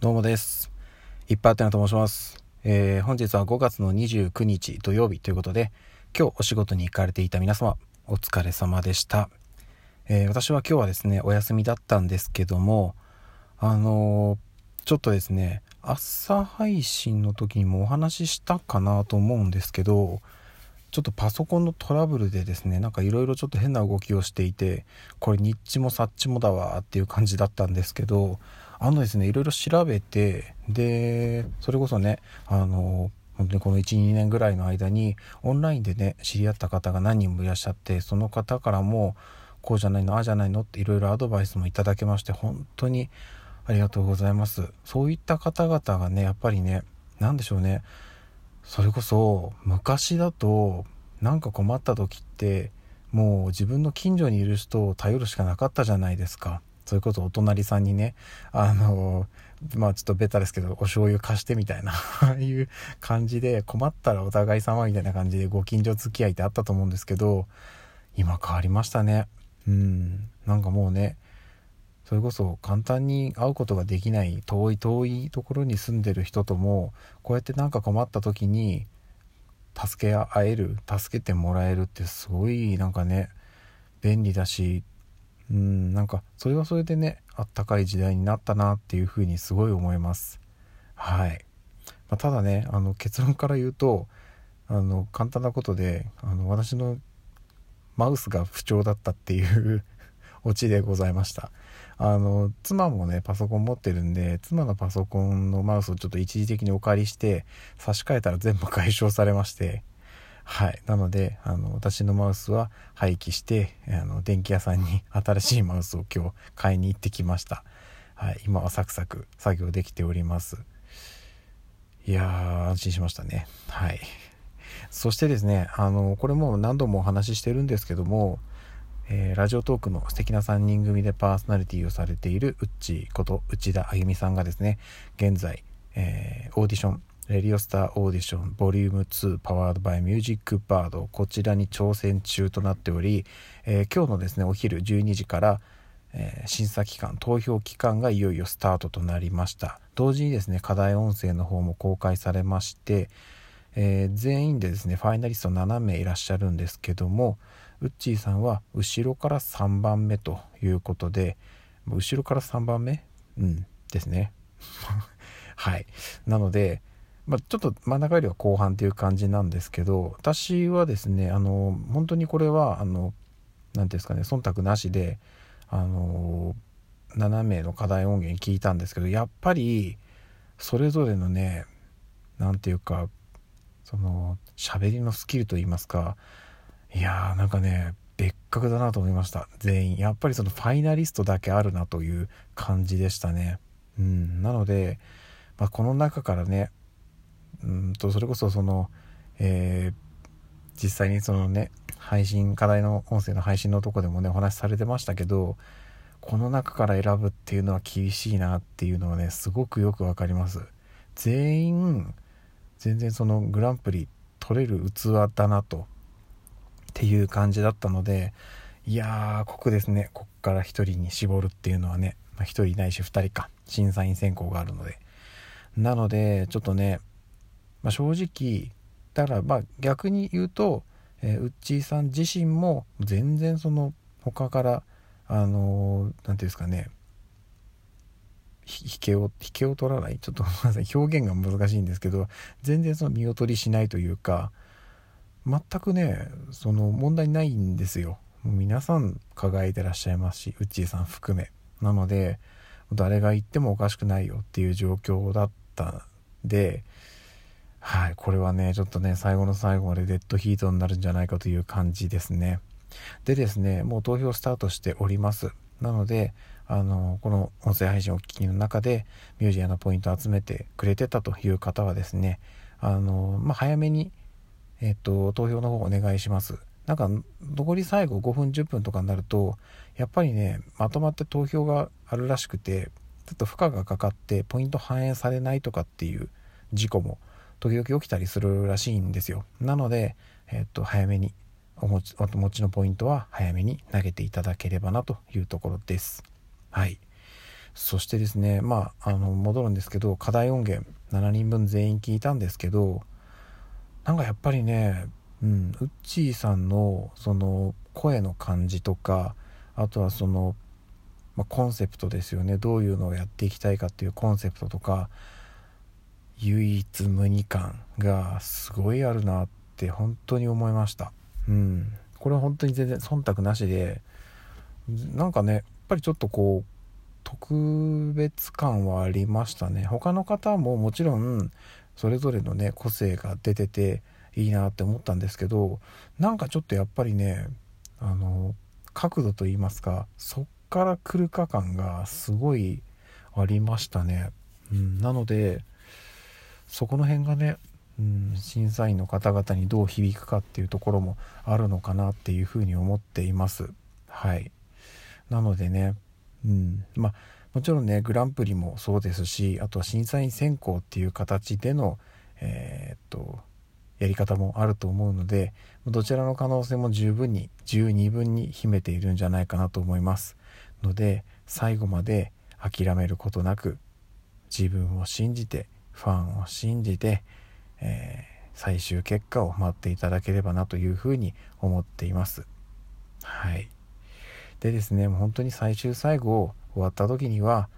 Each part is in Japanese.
どうもです。いっぱいあてなと申します。えー本日は5月の29日土曜日ということで、今日お仕事に行かれていた皆様、お疲れ様でした。えー私は今日はですね、お休みだったんですけども、あのーちょっとですね、朝配信の時にもお話ししたかなと思うんですけど、ちょっとパソコンのトラブルでですね、なんかいろいろちょっと変な動きをしていて、これニッチもサッチもだわっていう感じだったんですけど、あのですね、いろいろ調べて、で、それこそね、あの、本当にこの1、2年ぐらいの間に、オンラインでね、知り合った方が何人もいらっしゃって、その方からも、こうじゃないの、ああじゃないのっていろいろアドバイスもいただけまして、本当にありがとうございます。そういった方々がね、やっぱりね、なんでしょうね、それこそ昔だとなんか困った時ってもう自分の近所にいる人を頼るしかなかったじゃないですかそれこそお隣さんにねあのまあちょっとベタですけどお醤油貸してみたいなああ いう感じで困ったらお互い様みたいな感じでご近所付き合いってあったと思うんですけど今変わりましたね。うん。なんかもうねそれこそ簡単に会うことができない遠い遠いところに住んでる人ともこうやって何か困った時に助け合える助けてもらえるってすごいなんかね便利だしうんなんかそれはそれでねあったかい時代になったなっていうふうにすごい思います。はい、まあ、ただねあの結論から言うとあの簡単なことであの私のマウスが不調だったっていう オチでございました。あの妻もねパソコン持ってるんで妻のパソコンのマウスをちょっと一時的にお借りして差し替えたら全部解消されましてはい。なのであの私のマウスは廃棄してあの電気屋さんに新しいマウスを今日買いに行ってきました。はい。今はサクサク作業できております。いやー安心しましたね。はい。そしてですねあのこれも何度もお話ししてるんですけどもえーラジオトークの素敵な3人組でパーソナリティをされているうっちこと内田あゆみさんがですね現在、えーオーディションレディオスターオーディションボリューム2 powered by ミュージックバードこちらに挑戦中となっており、えー今日のですねお昼12時から、えー審査期間投票期間がいよいよスタートとなりました。同時にですね課題音声の方も公開されまして、えー全員でですねファイナリスト7名いらっしゃるんですけどもウッチーさんは後ろから3番目ということで後ろから3番目？うんですね。はい。なので、まあ、ちょっと真ん中よりは後半という感じなんですけど私はですねあの本当にこれはあの何ていうんですかね忖度なしであの7名の課題音源聞いたんですけどやっぱりそれぞれのね何ていうかその喋りのスキルといいますかいやーなんかね別格だなと思いました。全員。やっぱりそのファイナリストだけあるなという感じでしたね。うん。なので、まあ、この中からねうんとそれこそそのえー実際にそのね配信課題の音声の配信のとこでもねお話しされてましたけどこの中から選ぶっていうのは厳しいなっていうのはねすごくよくわかります。全員全然そのグランプリ取れる器だなとっていう感じだったのでいやーここですね。こっから1人に絞るっていうのはね、まあ、1人ないし2人か。審査員選考があるので。なのでちょっとね、まあ、正直だからまあ逆に言うと、えー、ウッチーさん自身も全然その他からあのーなんていうんですかね引けを引けを取らない。ちょっとごめんなさい。表現が難しいんですけど全然その見劣りしないというか全くねその問題ないんですよ。皆さん輝いてらっしゃいますしウッチーさん含め。なので誰が言ってもおかしくないよっていう状況だったんではいこれはねちょっとね最後の最後までデッドヒートになるんじゃないかという感じですね。でですねもう投票スタートしております。なのであのこの音声配信をお聞きの中でミュージアムのポイントを集めてくれてたという方はですねあの、まあ、早めに、えっと、投票の方お願いします。なんか残り最後5分10分とかになるとやっぱりねまとまって投票があるらしくてちょっと負荷がかかってポイント反映されないとかっていう事故も時々起きたりするらしいんですよ。なので、えっと、早めにお持ちお持ちのポイントは早めに投げていただければなというところです。はい。そしてですねまああの戻るんですけど課題音源7人分全員聞いたんですけどなんかやっぱりねうんウッチーさんのその声の感じとかあとはその、コンセプトですよね。どういうのをやっていきたいかっていうコンセプトとか唯一無二感がすごいあるなって本当に思いました。うん。これは本当に全然忖度なしでなんかねやっぱりちょっとこう特別感はありましたね。他の方ももちろんそれぞれのね個性が出てていいなって思ったんですけどなんかちょっとやっぱりねあの角度といいますかそっから来るか感がすごいありましたね、うん、なのでそこの辺がね、うん、審査員の方々にどう響くかっていうところもあるのかなっていうふうに思っています。はい。なのでねうん。まあもちろんねグランプリもそうですしあとは審査員選考っていう形でのえー、っとやり方もあると思うのでどちらの可能性も十分に十二分に秘めているんじゃないかなと思います。ので最後まで諦めることなく自分を信じてファンを信じて、えー、最終結果を待っていただければなというふうに思っていますはいでですねもう本当に最終最後終わった時には、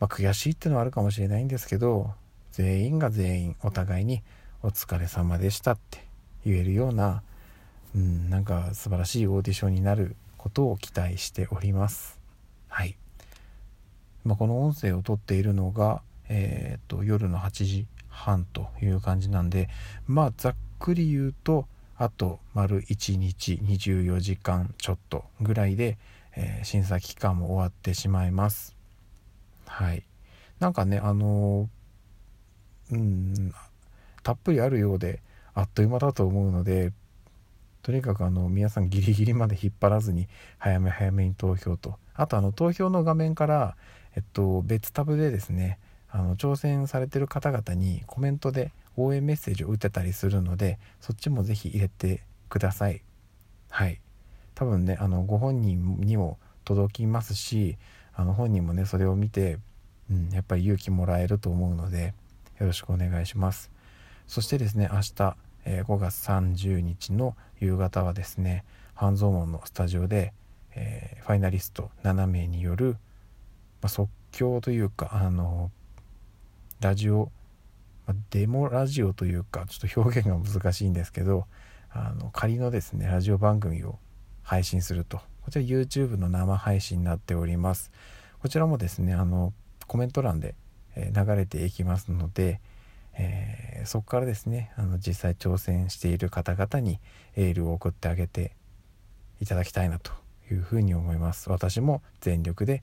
まあ、悔しいってのはあるかもしれないんですけど全員が全員お互いにお疲れ様でしたって言えるような、うん、なんか素晴らしいオーディションになることを期待しております。はい。まあ、この音声を撮っているのが、えー、と夜の8時半という感じなんでまあざっくり言うとあと丸1日24時間ちょっとぐらいで、えー、審査期間も終わってしまいます。はい。なんかねあのー、うんたっぷりあるようであっという間だと思うのでとにかくあの皆さんギリギリまで引っ張らずに早め早めに投票と。あとあの投票の画面からえっと別タブでですねあの挑戦されてる方々にコメントで応援メッセージを打てたりするのでそっちも是非入れてください。はい。多分ねあのご本人にも届きますしあの本人もねそれを見て、うん、やっぱり勇気もらえると思うのでよろしくお願いします。そしてですね明日、え、5月30日の夕方はですね半蔵門のスタジオで、えー、ファイナリスト7名による、まあ、即興というかあのラジオ、ま、デモラジオというかちょっと表現が難しいんですけどあの仮のですねラジオ番組を配信すると。こちら YouTube の生配信になっております。こちらもですねあのコメント欄で流れていきますので、えー、そこからですねあの実際挑戦している方々にエールを送ってあげていただきたいなというふうに思います。私も全力で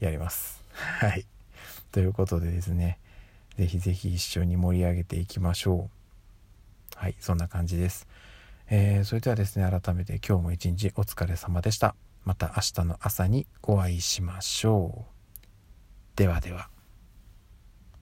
やります。はい。ということでですねぜひぜひ一緒に盛り上げていきましょう。はい、そんな感じです。えー、それではですね、改めて今日も一日お疲れ様でした。また明日の朝にお会いしましょう。ではでは。